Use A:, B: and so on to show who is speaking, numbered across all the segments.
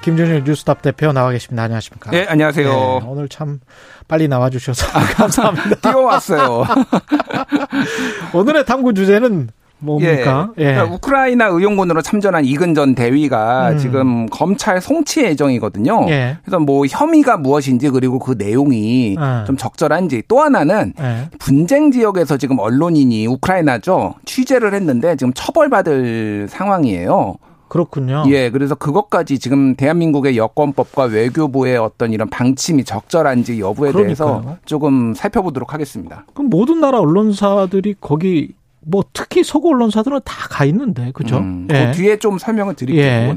A: 김준일 뉴스탑 대표 나와 계십니다. 안녕하십니까?
B: 네, 안녕하세요. 네,
A: 오늘 참 빨리 나와 주셔서 감사합니다.
B: 뛰어왔어요.
A: 오늘의 탐구 주제는 뭡니까?
B: 예. 예. 그러니까 우크라이나 의용군으로 참전한 이근전 대위가 음. 지금 검찰 송치 예정이거든요. 예. 그래서 뭐 혐의가 무엇인지 그리고 그 내용이 예. 좀 적절한지 또 하나는 예. 분쟁 지역에서 지금 언론인이 우크라이나죠 취재를 했는데 지금 처벌받을 상황이에요.
A: 그렇군요.
B: 예, 그래서 그것까지 지금 대한민국의 여권법과 외교부의 어떤 이런 방침이 적절한지 여부에 그러니까요. 대해서 조금 살펴보도록 하겠습니다.
A: 그럼 모든 나라 언론사들이 거기 뭐 특히 서구 언론사들은 다 가 있는데 그죠? 음,
B: 예. 그 뒤에 좀 설명을 드릴게요. 예.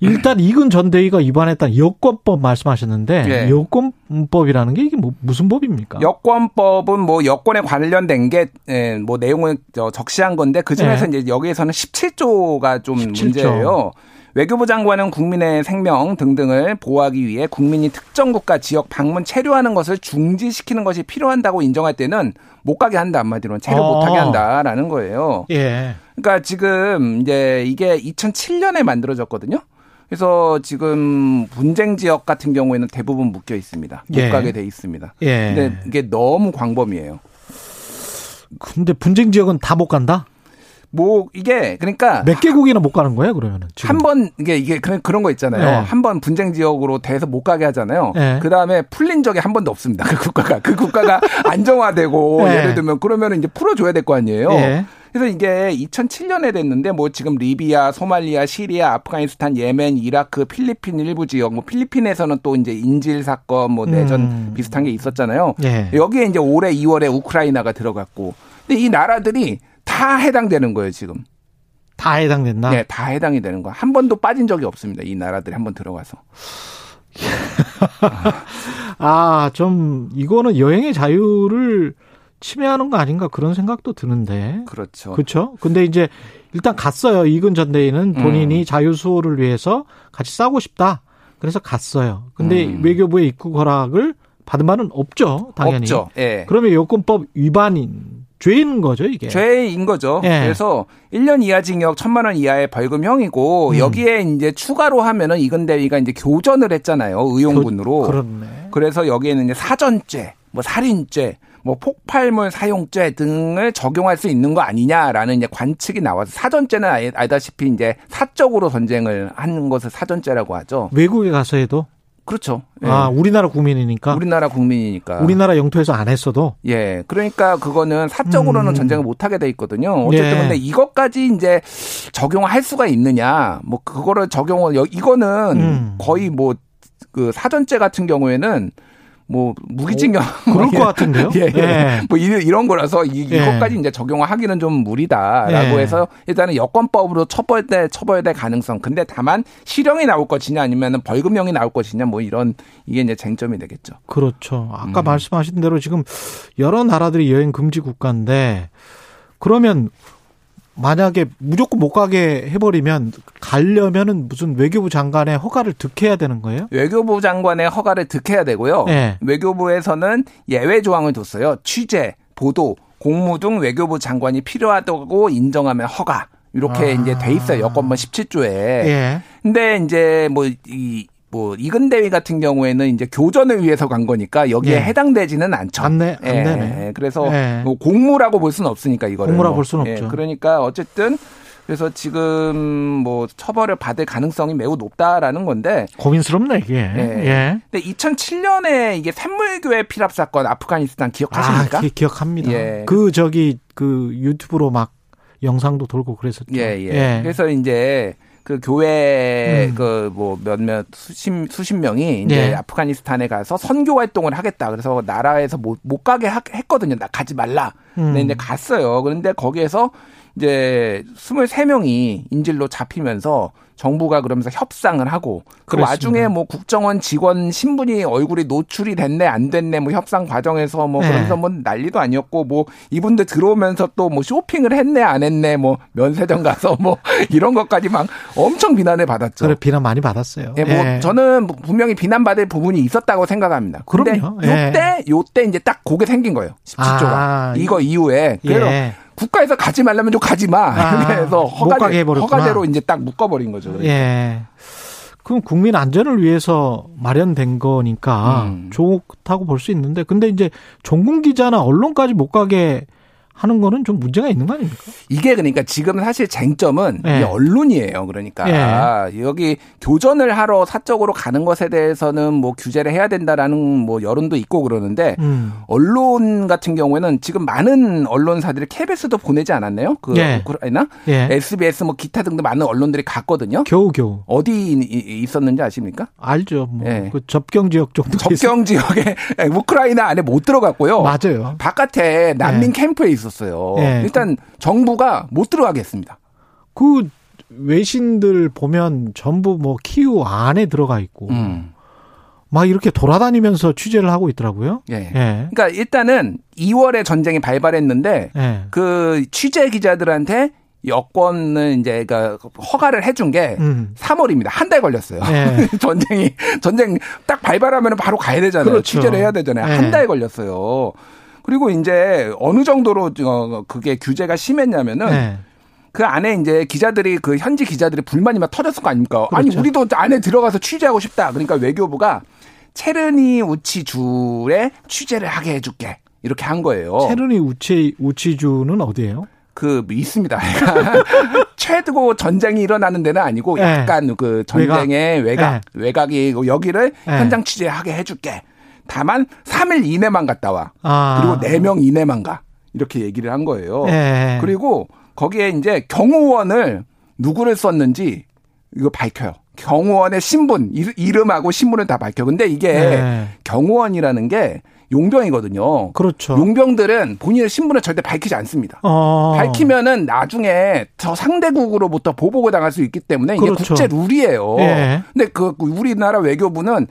A: 일단 이근 전 대위가 위반했던 여권법 말씀하셨는데 예. 여권법이라는 게 이게 뭐 무슨 법입니까?
B: 여권법은 뭐 여권에 관련된 게뭐 예, 내용을 적시한 건데 그 중에서 예. 이제 여기에서는 17조가 좀 17조. 문제예요. 외교부 장관은 국민의 생명 등등을 보호하기 위해 국민이 특정 국가 지역 방문 체류하는 것을 중지시키는 것이 필요한다고 인정할 때는 못 가게 한다 한마디로 체류 어. 못 하게 한다라는 거예요. 예. 그러니까 지금 이제 이게 2007년에 만들어졌거든요. 그래서 지금 분쟁 지역 같은 경우에는 대부분 묶여 있습니다. 못 예. 가게 돼 있습니다. 예. 근데 이게 너무 광범위해요.
A: 근데 분쟁 지역은 다 못 간다?
B: 뭐 이게 그러니까
A: 몇 개국이나 못 가는 거예요 그러면은
B: 한 번 이게 이게 그런 그런 거 있잖아요 네. 한번 분쟁 지역으로 돼서 못 가게 하잖아요 네. 그 다음에 풀린 적이 한 번도 없습니다 그 국가가 그 국가가 안정화되고 네. 예를 들면 그러면 이제 풀어줘야 될 거 아니에요 네. 그래서 이게 2007년에 됐는데 뭐 지금 리비아, 소말리아, 시리아, 아프가니스탄, 예멘, 이라크, 필리핀 일부 지역, 뭐 필리핀에서는 또 이제 인질 사건, 뭐 내전 음. 비슷한 게 있었잖아요. 예. 여기에 이제 올해 2월에 우크라이나가 들어갔고, 근데 이 나라들이 다 해당되는 거예요, 지금.
A: 다 해당된다?
B: 네, 다 해당이 되는 거야. 한 번도 빠진 적이 없습니다. 이 나라들이 한 번 들어가서.
A: 아, 좀, 이거는 여행의 자유를 침해하는 거 아닌가 그런 생각도 드는데.
B: 그렇죠.
A: 그렇죠. 근데 이제 일단 갔어요. 이근 전 대인은 본인이 음. 자유 수호를 위해서 같이 싸우고 싶다. 그래서 갔어요. 근데 음. 외교부의 입국 허락을 받은 바는 없죠. 당연히.
B: 없죠. 예.
A: 그러면 여권법 위반인 죄인 거죠, 이게.
B: 죄인 거죠. 예. 그래서 1년 이하 징역 1천만 원 이하의 벌금형이고 음. 여기에 이제 추가로 하면은 이근대위가 이제 교전을 했잖아요. 의용군으로. 교,
A: 그렇네.
B: 그래서 여기에는 이제 사전죄, 뭐 살인죄, 뭐 폭발물 사용죄 등을 적용할 수 있는 거 아니냐라는 이제 관측이 나와서 사전죄는 알다시피 이제 사적으로 전쟁을 하는 것을 사전죄라고 하죠.
A: 외국에 가서 해도
B: 그렇죠.
A: 예. 아, 우리나라 국민이니까?
B: 우리나라 국민이니까.
A: 우리나라 영토에서 안 했어도?
B: 예. 그러니까 그거는 사적으로는 음. 전쟁을 못 하게 돼 있거든요. 어쨌든 예. 근데 이것까지 이제 적용할 수가 있느냐. 뭐 그거를 적용을, 이거는 음. 거의 뭐 그 사전죄 같은 경우에는 뭐 무기징역
A: 오, 그럴 것 같은데요.
B: 예, 예. 예. 뭐 이런 거라서 이, 예. 이것까지 이제 적용하기는 좀 무리다라고 예. 해서 일단은 여권법으로 처벌될 처벌될 가능성. 근데 다만 실형이 나올 것이냐 아니면은 벌금형이 나올 것이냐 뭐 이런 이게 이제 쟁점이 되겠죠.
A: 그렇죠. 아까 음. 말씀하신 대로 지금 여러 나라들이 여행 금지 국가인데 그러면 만약에 무조건 못 가게 해버리면 가려면은 무슨 외교부 장관의 허가를 득해야 되는 거예요?
B: 외교부 장관의 허가를 득해야 되고요. 네. 외교부에서는 예외 조항을 뒀어요. 취재, 보도, 공무 등 외교부 장관이 필요하다고 인정하면 허가. 이렇게 아. 이제 돼 있어요. 여권번 17조에. 예. 근데 이제 뭐 이 뭐 이근 대위 같은 경우에는 이제 교전을 위해서 간 거니까 여기에 예. 해당되지는 않죠.
A: 안내 안 되네.
B: 예. 그래서 예. 뭐 공무라고 볼 수는 없으니까 이거를.
A: 공무라고 뭐. 볼 수는 없죠.
B: 그러니까 어쨌든 그래서 지금 뭐 처벌을 받을 가능성이 매우 높다라는 건데
A: 고민스럽네 이게. 예.
B: 예. 근데 2007년에 이게 샘물교회 피랍 사건 아프가니스탄 기억하십니까?
A: 아, 기, 기억합니다. 예. 그 저기 그 유튜브로 막 영상도 돌고 그랬었죠.
B: 예, 예. 예. 그래서 이제 그 교회 음. 그뭐 몇몇 수십 수십 명이 이제 네. 아프가니스탄에 가서 선교 활동을 하겠다. 그래서 나라에서 못, 못 가게 하, 했거든요. 나 가지 말라. 음. 근데 이제 갔어요. 그런데 거기에서 이제 23명이 인질로 잡히면서 정부가 그러면서 협상을 하고 그 그렇습니다. 와중에 뭐 국정원 직원 신분이 얼굴이 노출이 됐네 안 됐네 뭐 협상 과정에서 뭐 네. 그러면서 뭐 난리도 아니었고 뭐 이분들 들어오면서 또 뭐 쇼핑을 했네 안 했네 뭐 면세점 가서 뭐 이런 것까지 막 엄청 비난을 받았죠.
A: 그래 비난 많이 받았어요.
B: 예, 뭐 예. 저는 분명히 비난받을 부분이 있었다고 생각합니다. 그런데 예. 요때 요때 이제 딱 고게 생긴 거예요. 17조가 아, 이거 이후에 그래서 예. 국가에서 가지 말라면 좀 가지 마. 아, 그래서 허가대, 허가대로 이제 딱 묶어버린 거죠.
A: 그러니까. 예. 그럼 국민 안전을 위해서 마련된 거니까 음. 좋다고 볼 수 있는데 근데 이제 종군 기자나 언론까지 못 가게 하는 거는 좀 문제가 있는 거 아닙니까?
B: 이게 그러니까 지금 사실 쟁점은 네. 언론이에요. 그러니까 네. 여기 교전을 하러 사적으로 가는 것에 대해서는 뭐 규제를 해야 된다라는 뭐 여론도 있고 그러는데 음. 언론 같은 경우에는 지금 많은 언론사들이 KBS도 보내지 않았나요? 그 네. 우크라이나, 네. SBS 뭐 기타 등등 많은 언론들이 갔거든요.
A: 겨우 겨우
B: 어디 있었는지 아십니까?
A: 알죠. 뭐그 네. 접경 지역 정도.
B: 접경 지역에 우크라이나 안에 못 들어갔고요.
A: 맞아요.
B: 바깥에 난민 네. 캠프에 있어. 있었어요. 네. 일단 정부가 못 들어가게 했습니다.
A: 그 외신들 보면 전부 뭐 키우 안에 들어가 있고 음. 막 이렇게 돌아다니면서 취재를 하고 있더라고요.
B: 예. 예. 그러니까 일단은 2월에 전쟁이 발발했는데 예. 그 취재 기자들한테 여권은 이제 그 허가를 해준 게 음. 3월입니다. 한 달 걸렸어요. 예. 전쟁이 전쟁 딱 발발하면 바로 가야 되잖아요. 그렇죠. 취재를 해야 되잖아요. 예. 한달 걸렸어요. 그리고 이제 어느 정도로 어 그게 규제가 심했냐면은 네. 그 안에 이제 기자들이 그 현지 기자들이 불만이 막 터졌을 거 아닙니까? 그렇죠. 아니 우리도 안에 들어가서 취재하고 싶다. 그러니까 외교부가 체르니 우치주에 취재를 하게 해줄게 이렇게 한 거예요.
A: 체르니 우치 우치주는 어디예요?
B: 그 있습니다. 최고 전쟁이 일어나는 데는 아니고 네. 약간 네. 그 전쟁의 외곽 외곽 네. 외곽이 여기를 네. 현장 취재하게 해줄게. 다만 3일 이내만 갔다 와. 아. 그리고 4명 이내만 가. 이렇게 얘기를 한 거예요. 네. 그리고 거기에 이제 경호원을 누구를 썼는지 이거 밝혀요. 경호원의 신분, 이름하고 신분을 다 밝혀. 근데 이게 네. 경호원이라는 게 용병이거든요.
A: 그렇죠.
B: 용병들은 본인의 신분을 절대 밝히지 않습니다. 어. 밝히면은 나중에 저 상대국으로부터 보복을 당할 수 있기 때문에 이게 그렇죠. 국제 룰이에요. 예. 근데 그 우리나라 외교부는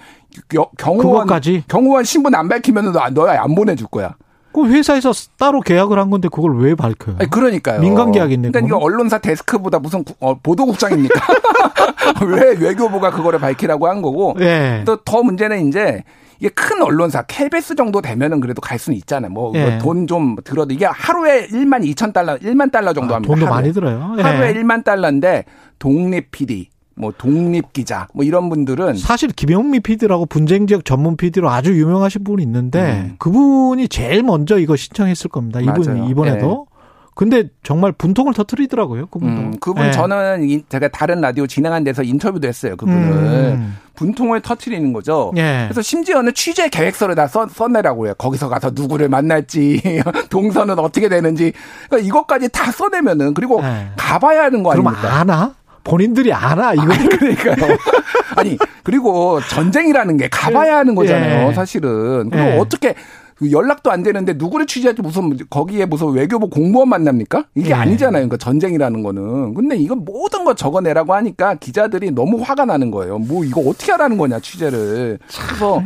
B: 경호원 그것까지? 경호원 신분 안 밝히면은 너안 보내줄 거야.
A: 그 회사에서 따로 계약을 한 건데 그걸 왜 밝혀요?
B: 아니, 그러니까요.
A: 민간 계약인데.
B: 그러니까 이거 언론사 데스크보다 무슨 어, 보도국장입니까? 왜 외교부가 그거를 밝히라고 한 거고. 예. 또더 문제는 이제 이게 큰 언론사 KBS 정도 되면은 그래도 갈 수는 있잖아요. 뭐 돈좀 예. 들어도 이게 하루에 1만 2천 달러, 1만 달러 정도 아, 합니다.
A: 돈도 하루에. 많이 들어요.
B: 예. 하루에 1만 달러인데 독립 PD 뭐 독립 기자 뭐 이런 분들은
A: 사실 김영미 PD라고 분쟁 지역 전문 PD로 아주 유명하신 분이 있는데 음. 그분이 제일 먼저 이거 신청했을 겁니다. 이분 이번에도 네. 근데 정말 분통을 터트리더라고요. 그분도. 음,
B: 그분 네. 저는 제가 다른 라디오 진행한 데서 인터뷰도 했어요. 그분을 음. 분통을 터트리는 거죠. 네. 그래서 심지어는 취재 계획서를 다 써, 써내라고 해요. 거기서 가서 누구를 만날지, 동선은 어떻게 되는지. 그러니까 이것까지 다 써내면은 그리고 네. 가봐야 하는 거 아닙니까?
A: 그럼 아나? 본인들이 알아 이거
B: 그러니까요. 아니 그리고 전쟁이라는 게 가봐야 하는 거잖아요. 예. 사실은 그리고 예. 어떻게 그 연락도 안 되는데 누구를 취재할지 무슨 거기에 무슨 외교부 공무원 만납니까? 이게 네. 아니잖아요. 그러니까 전쟁이라는 거는. 근데 이건 모든 거 적어내라고 하니까 기자들이 너무 화가 나는 거예요. 뭐 이거 어떻게 하라는 거냐 취재를. 그래서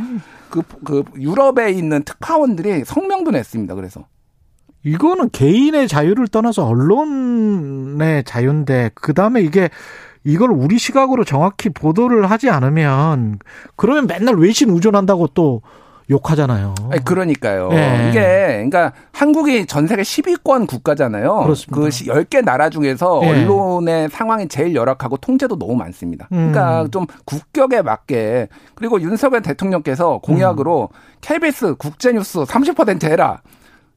B: 그, 그 유럽에 있는 특파원들이 성명도 냈습니다. 그래서.
A: 이거는 개인의 자유를 떠나서 언론의 자유인데 그다음에 이게 이걸 우리 시각으로 정확히 보도를 하지 않으면 그러면 맨날 외신 의존한다고 또 욕하잖아요.
B: 아니, 그러니까요. 네. 이게 그러니까 한국이 전 세계 10위권 국가잖아요. 그렇습니다. 그 10개 나라 중에서 네. 언론의 상황이 제일 열악하고 통제도 너무 많습니다. 그러니까 음. 좀 국격에 맞게 그리고 윤석열 대통령께서 공약으로 음. KBS 국제뉴스 30% 해라.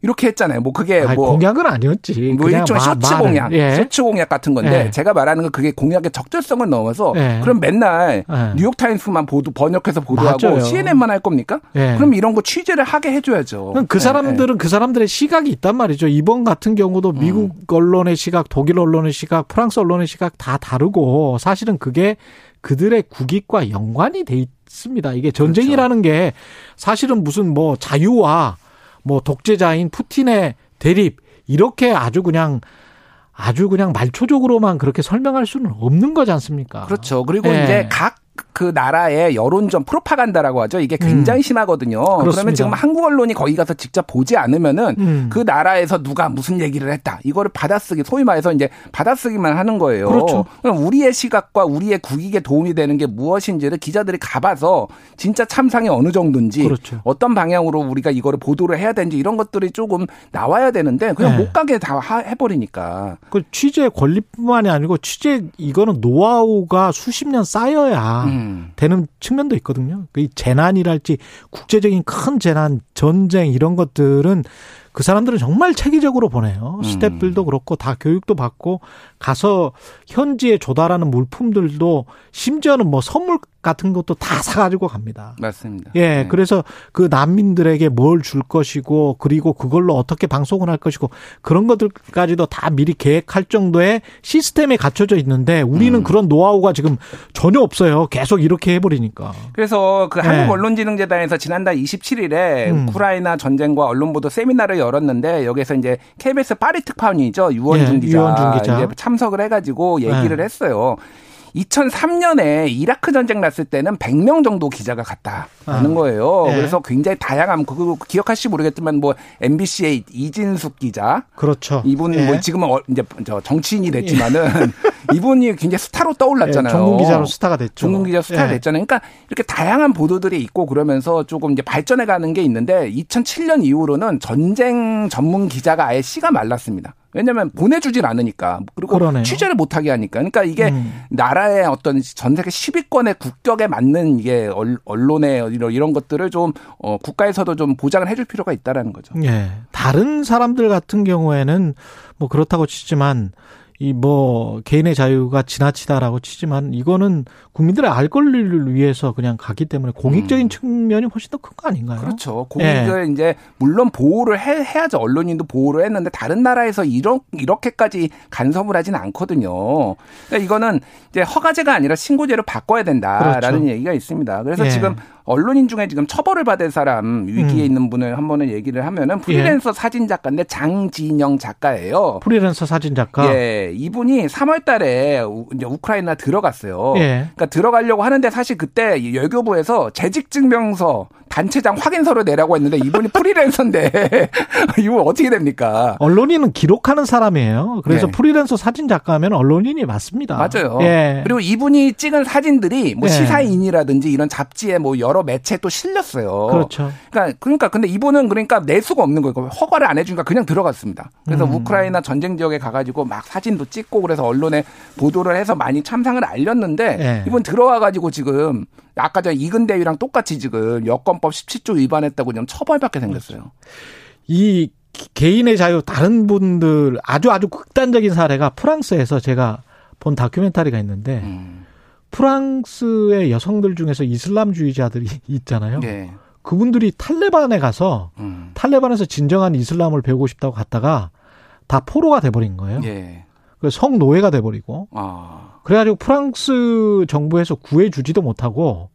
B: 이렇게 했잖아요. 뭐 그게
A: 아니,
B: 뭐
A: 공약은 아니었지.
B: 뭐 일종의
A: 마- 말을.
B: 공약,
A: 예.
B: 쇼츠 공약 같은 건데
A: 예.
B: 제가 말하는 건 그게 공약의 적절성을 넘어서
A: 예.
B: 그럼 맨날
A: 예.
B: 뉴욕 타임스만 보도 번역해서 보도하고
A: 맞아요.
B: CNN만 할 겁니까?
A: 예.
B: 그럼 이런 거 취재를 하게 해줘야죠.
A: 그
B: 예,
A: 사람들은 그 사람들의 시각이 있단 말이죠. 이번 같은 경우도 미국
B: 음.
A: 언론의 시각, 독일 언론의 시각, 프랑스 언론의 시각 다 다르고 사실은 그게 그들의 국익과 연관이 돼 있습니다. 이게 전쟁이라는
B: 그렇죠.
A: 게 사실은 무슨 뭐 자유와 뭐 독재자인 푸틴의 대립 이렇게 아주 그냥 아주 그냥 말초적으로만 그렇게 설명할 수는 없는 거지 않습니까?
B: 그렇죠. 그리고
A: 예.
B: 이제 각그 나라의 여론전 프로파간다라고 하죠. 이게 굉장히 심하거든요. 그러면
A: 음. 그렇습니다.
B: 지금 한국 언론이 거기 가서 직접 보지 않으면은
A: 음.
B: 그 나라에서 누가 무슨 얘기를 했다. 이거를 받아쓰기 소위 말해서 이제 받아쓰기만 하는 거예요.
A: 그렇죠.
B: 그럼 우리의 시각과 우리의 국익에 도움이 되는 게 무엇인지를 기자들이 가봐서 진짜 참상이 어느 정도인지
A: 그렇죠.
B: 어떤 방향으로 우리가 이거를 보도를 해야 되는지 이런 것들이 조금 나와야 되는데 그냥
A: 네.
B: 못 가게 다 하- 해버리니까.
A: 그 취재 권리뿐만이 아니고 취재 이거는 노하우가 수십 년 쌓여야
B: 음.
A: 되는 측면도 있거든요. 그이 재난이랄지 국제적인 큰 재난, 전쟁 이런 것들은 그 사람들은 정말 체계적으로 보내요.
B: 음.
A: 스태프들도 그렇고 다 교육도 받고 가서 현지에 조달하는 물품들도 심지어는 뭐 선물 같은 것도 다 사가지고 갑니다.
B: 맞습니다.
A: 예,
B: 네.
A: 그래서 그 난민들에게 뭘 줄 것이고 그리고 그걸로 어떻게 방송을 할 것이고 그런 것들까지도 다 미리 계획할 정도의 시스템이 갖춰져 있는데 우리는
B: 음.
A: 그런 노하우가 지금 전혀 없어요. 계속 이렇게 해버리니까.
B: 그래서 그
A: 네.
B: 한국 언론진흥재단에서 지난달 27일에
A: 음.
B: 우크라이나 전쟁과 언론 보도 세미나를 열었는데 여기서 이제 KBS 파리 특파원이죠 유원준
A: 예,
B: 기자,
A: 유원준 기자.
B: 이제 참석을 해가지고 얘기를
A: 네.
B: 했어요. 2003년에 이라크 전쟁 났을 때는 100명 정도 기자가 갔다라는
A: 아.
B: 거예요.
A: 예.
B: 그래서 굉장히 다양한 그거 기억하실지 모르겠지만 뭐 MBC의 이진숙 기자
A: 그렇죠.
B: 이분
A: 예.
B: 뭐 지금은 어- 이제 저 정치인이 됐지만은 이분이 굉장히 스타로 떠올랐잖아요.
A: 예, 전문 기자로 스타가 됐죠.
B: 전문 기자 스타
A: 예.
B: 됐잖아요. 그러니까 이렇게 다양한 보도들이 있고 그러면서 조금 이제 발전해 가는 게 있는데 2007년 이후로는 전쟁 전문 기자가 아예 씨가 말랐습니다. 왜냐하면 보내주질 않으니까 그리고
A: 그러네요.
B: 취재를 못하게 하니까 그러니까 이게
A: 음.
B: 나라의 어떤 전 세계 10위권의 국격에 맞는 이게 얼- 언론의 이런 이런 것들을 좀 어, 국가에서도 좀 보장을 해줄 필요가 있다라는 거죠.
A: 예. 다른 사람들 같은 경우에는 뭐 그렇다고 치지만 이 뭐 개인의 자유가 지나치다라고 치지만 이거는 국민들의 알 권리를 위해서 그냥 가기 때문에 공익적인 측면이 훨씬 더 큰 거 아닌가요?
B: 음. 그렇죠. 공익을 이제 물론 보호를 해, 해야죠. 언론인도 보호를 했는데 다른 나라에서 이런 이렇게까지 간섭을 하지는 않거든요. 그러니까 이거는 이제 허가제가 아니라 신고제로 바꿔야 된다라는
A: 그렇죠.
B: 얘기가 있습니다. 그래서
A: 예.
B: 지금 언론인 중에 지금 처벌을 받을 사람 위기에
A: 음.
B: 있는 분을 한 번은 얘기를 하면은 프리랜서 사진 작가인데 장진영 작가예요.
A: 프리랜서 사진 작가.
B: 예, 이분이 3월 달에 이제 우크라이나 들어갔어요.
A: 예.
B: 그러니까 들어가려고 하는데 사실 그때 이 외교부에서 재직 증명서 단체장 확인서를 내라고 했는데 이분이 프리랜서인데 이거 어떻게 됩니까?
A: 언론인은 기록하는 사람이에요. 그래서
B: 네.
A: 프리랜서 사진 작가면 언론인이 맞습니다.
B: 맞아요.
A: 예.
B: 그리고 이분이 찍은 사진들이 뭐
A: 예.
B: 시사인이라든지 이런 잡지에 뭐 여러 매체에 또 실렸어요.
A: 그렇죠.
B: 그러니까 그러니까 근데 이분은 그러니까 낼 수가 없는 거예요. 허가를 안 해주니까 그냥 들어갔습니다. 그래서
A: 음.
B: 우크라이나 전쟁 지역에 가가지고 막 사진도 찍고 그래서 언론에 보도를 해서 많이 참상을 알렸는데
A: 예.
B: 이분 들어와가지고 지금 아까 전 이근대위랑 똑같이 지금 여권법 17조 위반했다고 지금 처벌받게 생겼어요.
A: 이 기- 개인의 자유 다른 분들 아주 아주 극단적인 사례가 프랑스에서 제가 본 다큐멘터리가 있는데
B: 음.
A: 프랑스의 여성들 중에서 이슬람주의자들이 있잖아요.
B: 네.
A: 그분들이 탈레반에 가서
B: 음.
A: 탈레반에서 진정한 이슬람을 배우고 싶다고 갔다가 다 포로가 돼버린 거예요.
B: 예.
A: 그래서 성노예가 돼버리고
B: 아.
A: 그래가지고 프랑스 정부에서 구해주지도 못하고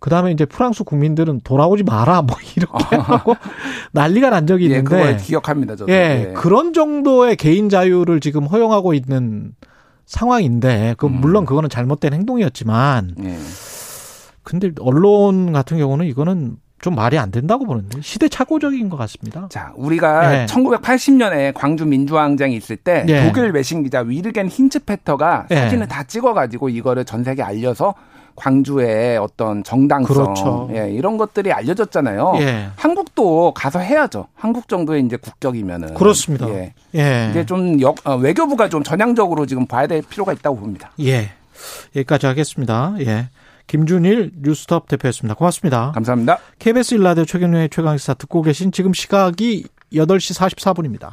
A: 그 다음에 이제 프랑스 국민들은 돌아오지 마라 뭐 이렇게 하고 난리가 난 적이
B: 예,
A: 있는데
B: 그걸 기억합니다, 저도.
A: 예,
B: 예.
A: 그런 정도의 개인 자유를 지금 허용하고 있는 상황인데 그
B: 음.
A: 물론 그거는 잘못된 행동이었지만
B: 예.
A: 근데 언론 같은 경우는 이거는 좀 말이 안 된다고 보는데 시대착오적인 것 같습니다.
B: 자, 우리가
A: 예.
B: 1980년에 광주 민주화항쟁이 있을 때
A: 예.
B: 독일 외신 기자 위르겐 힌츠페터가
A: 예.
B: 사진을 다 찍어가지고 이거를 전 세계에 알려서 광주의 어떤 정당성
A: 그렇죠.
B: 예, 이런 것들이 알려졌잖아요.
A: 예.
B: 한국도 가서 해야죠. 한국 정도의 이제 국격이면은
A: 그렇습니다.
B: 예.
A: 예.
B: 이제 좀 역, 어, 외교부가 좀 전향적으로 지금 봐야 될 필요가 있다고 봅니다.
A: 예. 여기까지 하겠습니다. 예. 김준일 뉴스톱 대표였습니다. 고맙습니다.
B: 감사합니다.
A: KBS 일라디오 최경련의 최강시사 듣고 계신 지금 시각이 8시 44분입니다.